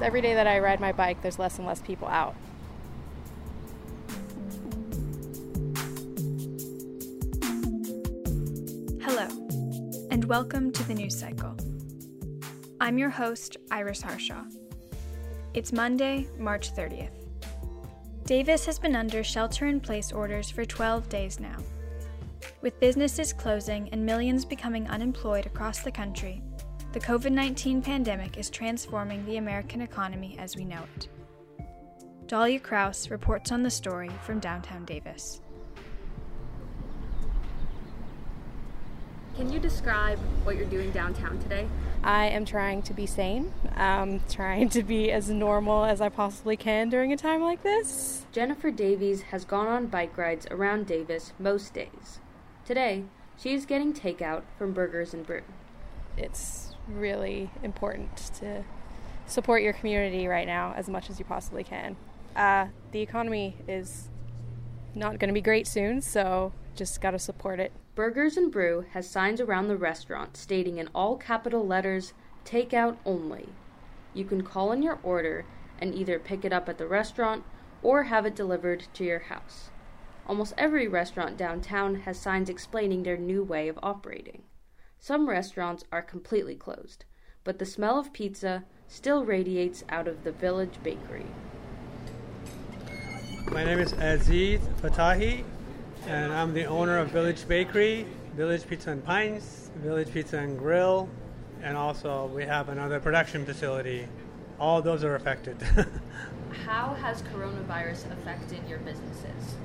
every day that I ride my bike, there's less and less people out. Hello, and welcome to the news cycle. I'm your host, Iris Harshaw. It's Monday, March 30th. Davis has been under shelter in place orders for 12 days now. With businesses closing and millions becoming unemployed across the country, the COVID 19 pandemic is transforming the American economy as we know it. Dahlia Kraus reports on the story from downtown Davis. Can you describe what you're doing downtown today? I am trying to be sane, um, trying to be as normal as I possibly can during a time like this. Jennifer Davies has gone on bike rides around Davis most days. Today, she is getting takeout from Burgers and Brew. It's really important to support your community right now as much as you possibly can. Uh, the economy is not going to be great soon, so just got to support it. Burgers and Brew has signs around the restaurant stating in all capital letters, takeout only. You can call in your order and either pick it up at the restaurant or have it delivered to your house. Almost every restaurant downtown has signs explaining their new way of operating. Some restaurants are completely closed, but the smell of pizza still radiates out of the Village Bakery. My name is Aziz Fatahi, and I'm the owner of Village Bakery, Village Pizza and Pints, Village Pizza and Grill, and also we have another production facility. All those are affected. How has coronavirus affected your businesses?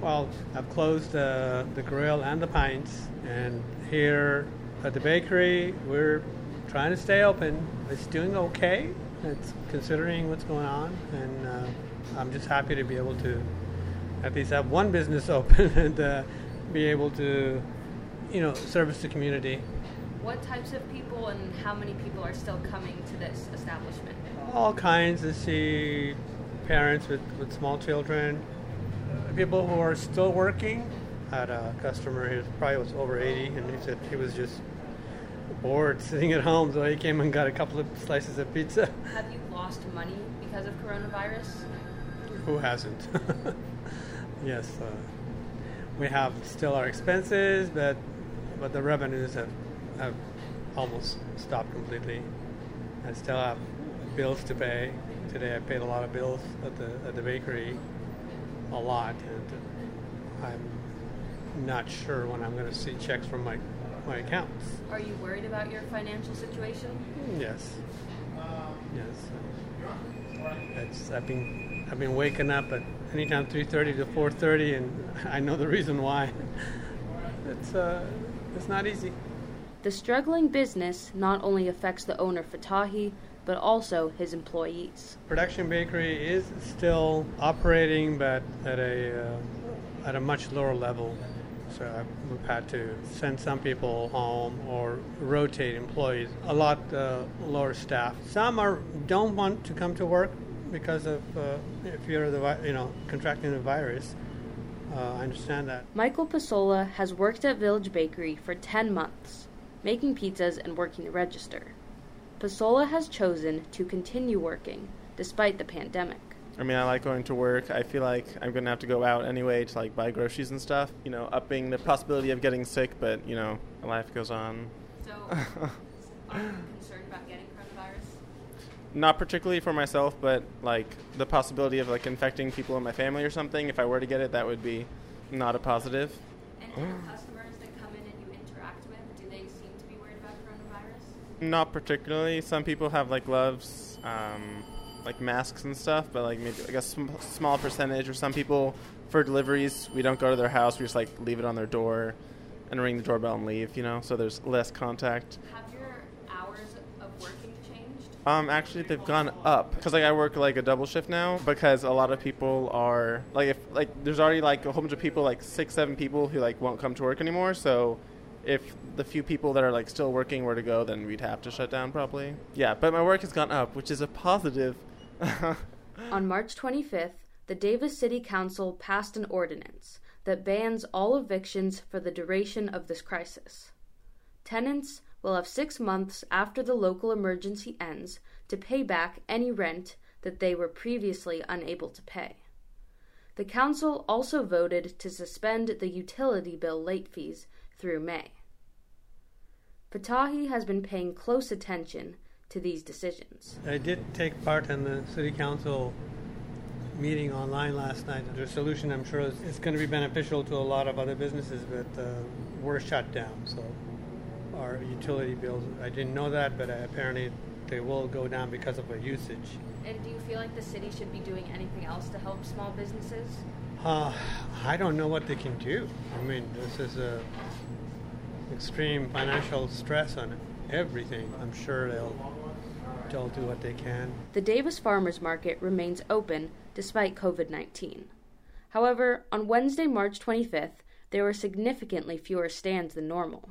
Well, I've closed uh, the grill and the pints, and here at the bakery, we're trying to stay open. It's doing okay. It's considering what's going on, and uh, I'm just happy to be able to at least have one business open and uh, be able to, you know, service the community. What types of people and how many people are still coming to this establishment? All kinds. I see parents with, with small children, people who are still working. I had a customer who probably was over 80, and he said he was just bored sitting at home, so he came and got a couple of slices of pizza. Have you lost money because of coronavirus? Who hasn't? yes, uh, we have still our expenses, but but the revenues have have almost stopped completely. I still have bills to pay. Today I paid a lot of bills at the at the bakery, a lot, and I'm not sure when I'm going to see checks from my my accounts. Are you worried about your financial situation? Yes. Yes. It's, I've been I've been waking up at anytime 3:30 to 4:30, and I know the reason why. It's uh, it's not easy. The struggling business not only affects the owner Fatahi, but also his employees. Production bakery is still operating, but at a uh, at a much lower level. So we've had to send some people home or rotate employees. A lot uh, lower staff. Some are don't want to come to work because of uh, if you're the vi- you know contracting the virus. Uh, I understand that. Michael Pasola has worked at Village Bakery for 10 months, making pizzas and working the register. Pasola has chosen to continue working despite the pandemic. I mean, I like going to work. I feel like I'm going to have to go out anyway to like buy groceries and stuff. You know, upping the possibility of getting sick, but you know, life goes on. So, are you concerned about getting coronavirus? Not particularly for myself, but like the possibility of like infecting people in my family or something. If I were to get it, that would be not a positive. And the customers that come in and you interact with, do they seem to be worried about coronavirus? Not particularly. Some people have like gloves, um, like masks and stuff, but like maybe like a sm- small percentage. Or some people for deliveries, we don't go to their house. We just like leave it on their door and ring the doorbell and leave. You know, so there's less contact. Have your hours of working changed? Um, actually, they've gone up because like I work like a double shift now because a lot of people are like if like there's already like a whole bunch of people like six seven people who like won't come to work anymore. So if the few people that are like still working were to go, then we'd have to shut down probably. Yeah, but my work has gone up, which is a positive. On March 25th, the Davis City Council passed an ordinance that bans all evictions for the duration of this crisis. Tenants will have six months after the local emergency ends to pay back any rent that they were previously unable to pay. The council also voted to suspend the utility bill late fees through May. Fatahi has been paying close attention to these decisions. I did take part in the city council meeting online last night. The solution, I'm sure, is, is going to be beneficial to a lot of other businesses, but uh, we're shut down. So our utility bills, I didn't know that, but apparently they will go down because of our usage. And do you feel like the city should be doing anything else to help small businesses? Uh, I don't know what they can do. I mean, this is a extreme financial stress on everything. I'm sure they'll they'll do what they can. The Davis Farmers Market remains open despite COVID 19. However, on Wednesday, March 25th, there were significantly fewer stands than normal.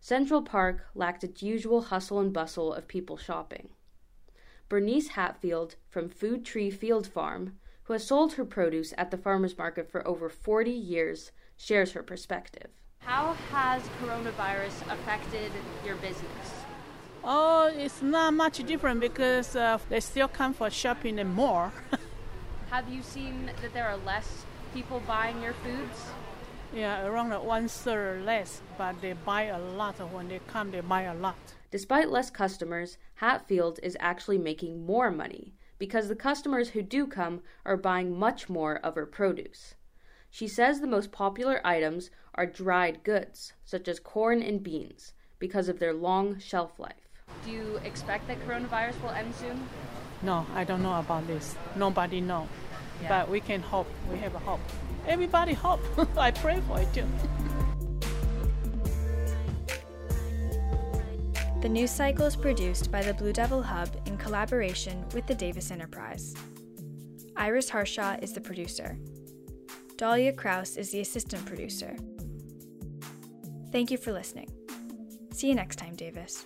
Central Park lacked its usual hustle and bustle of people shopping. Bernice Hatfield from Food Tree Field Farm, who has sold her produce at the farmers market for over 40 years, shares her perspective. How has coronavirus affected your business? Oh, it's not much different because uh, they still come for shopping and more. Have you seen that there are less people buying your foods? Yeah, around one third less, but they buy a lot. When they come, they buy a lot. Despite less customers, Hatfield is actually making more money because the customers who do come are buying much more of her produce. She says the most popular items are dried goods, such as corn and beans, because of their long shelf life. Do you expect that coronavirus will end soon? No, I don't know about this. Nobody know. Yeah. But we can hope. We have a hope. Everybody hope. I pray for it too. The news cycle is produced by the Blue Devil Hub in collaboration with the Davis Enterprise. Iris Harshaw is the producer. Dahlia Kraus is the assistant producer. Thank you for listening. See you next time, Davis.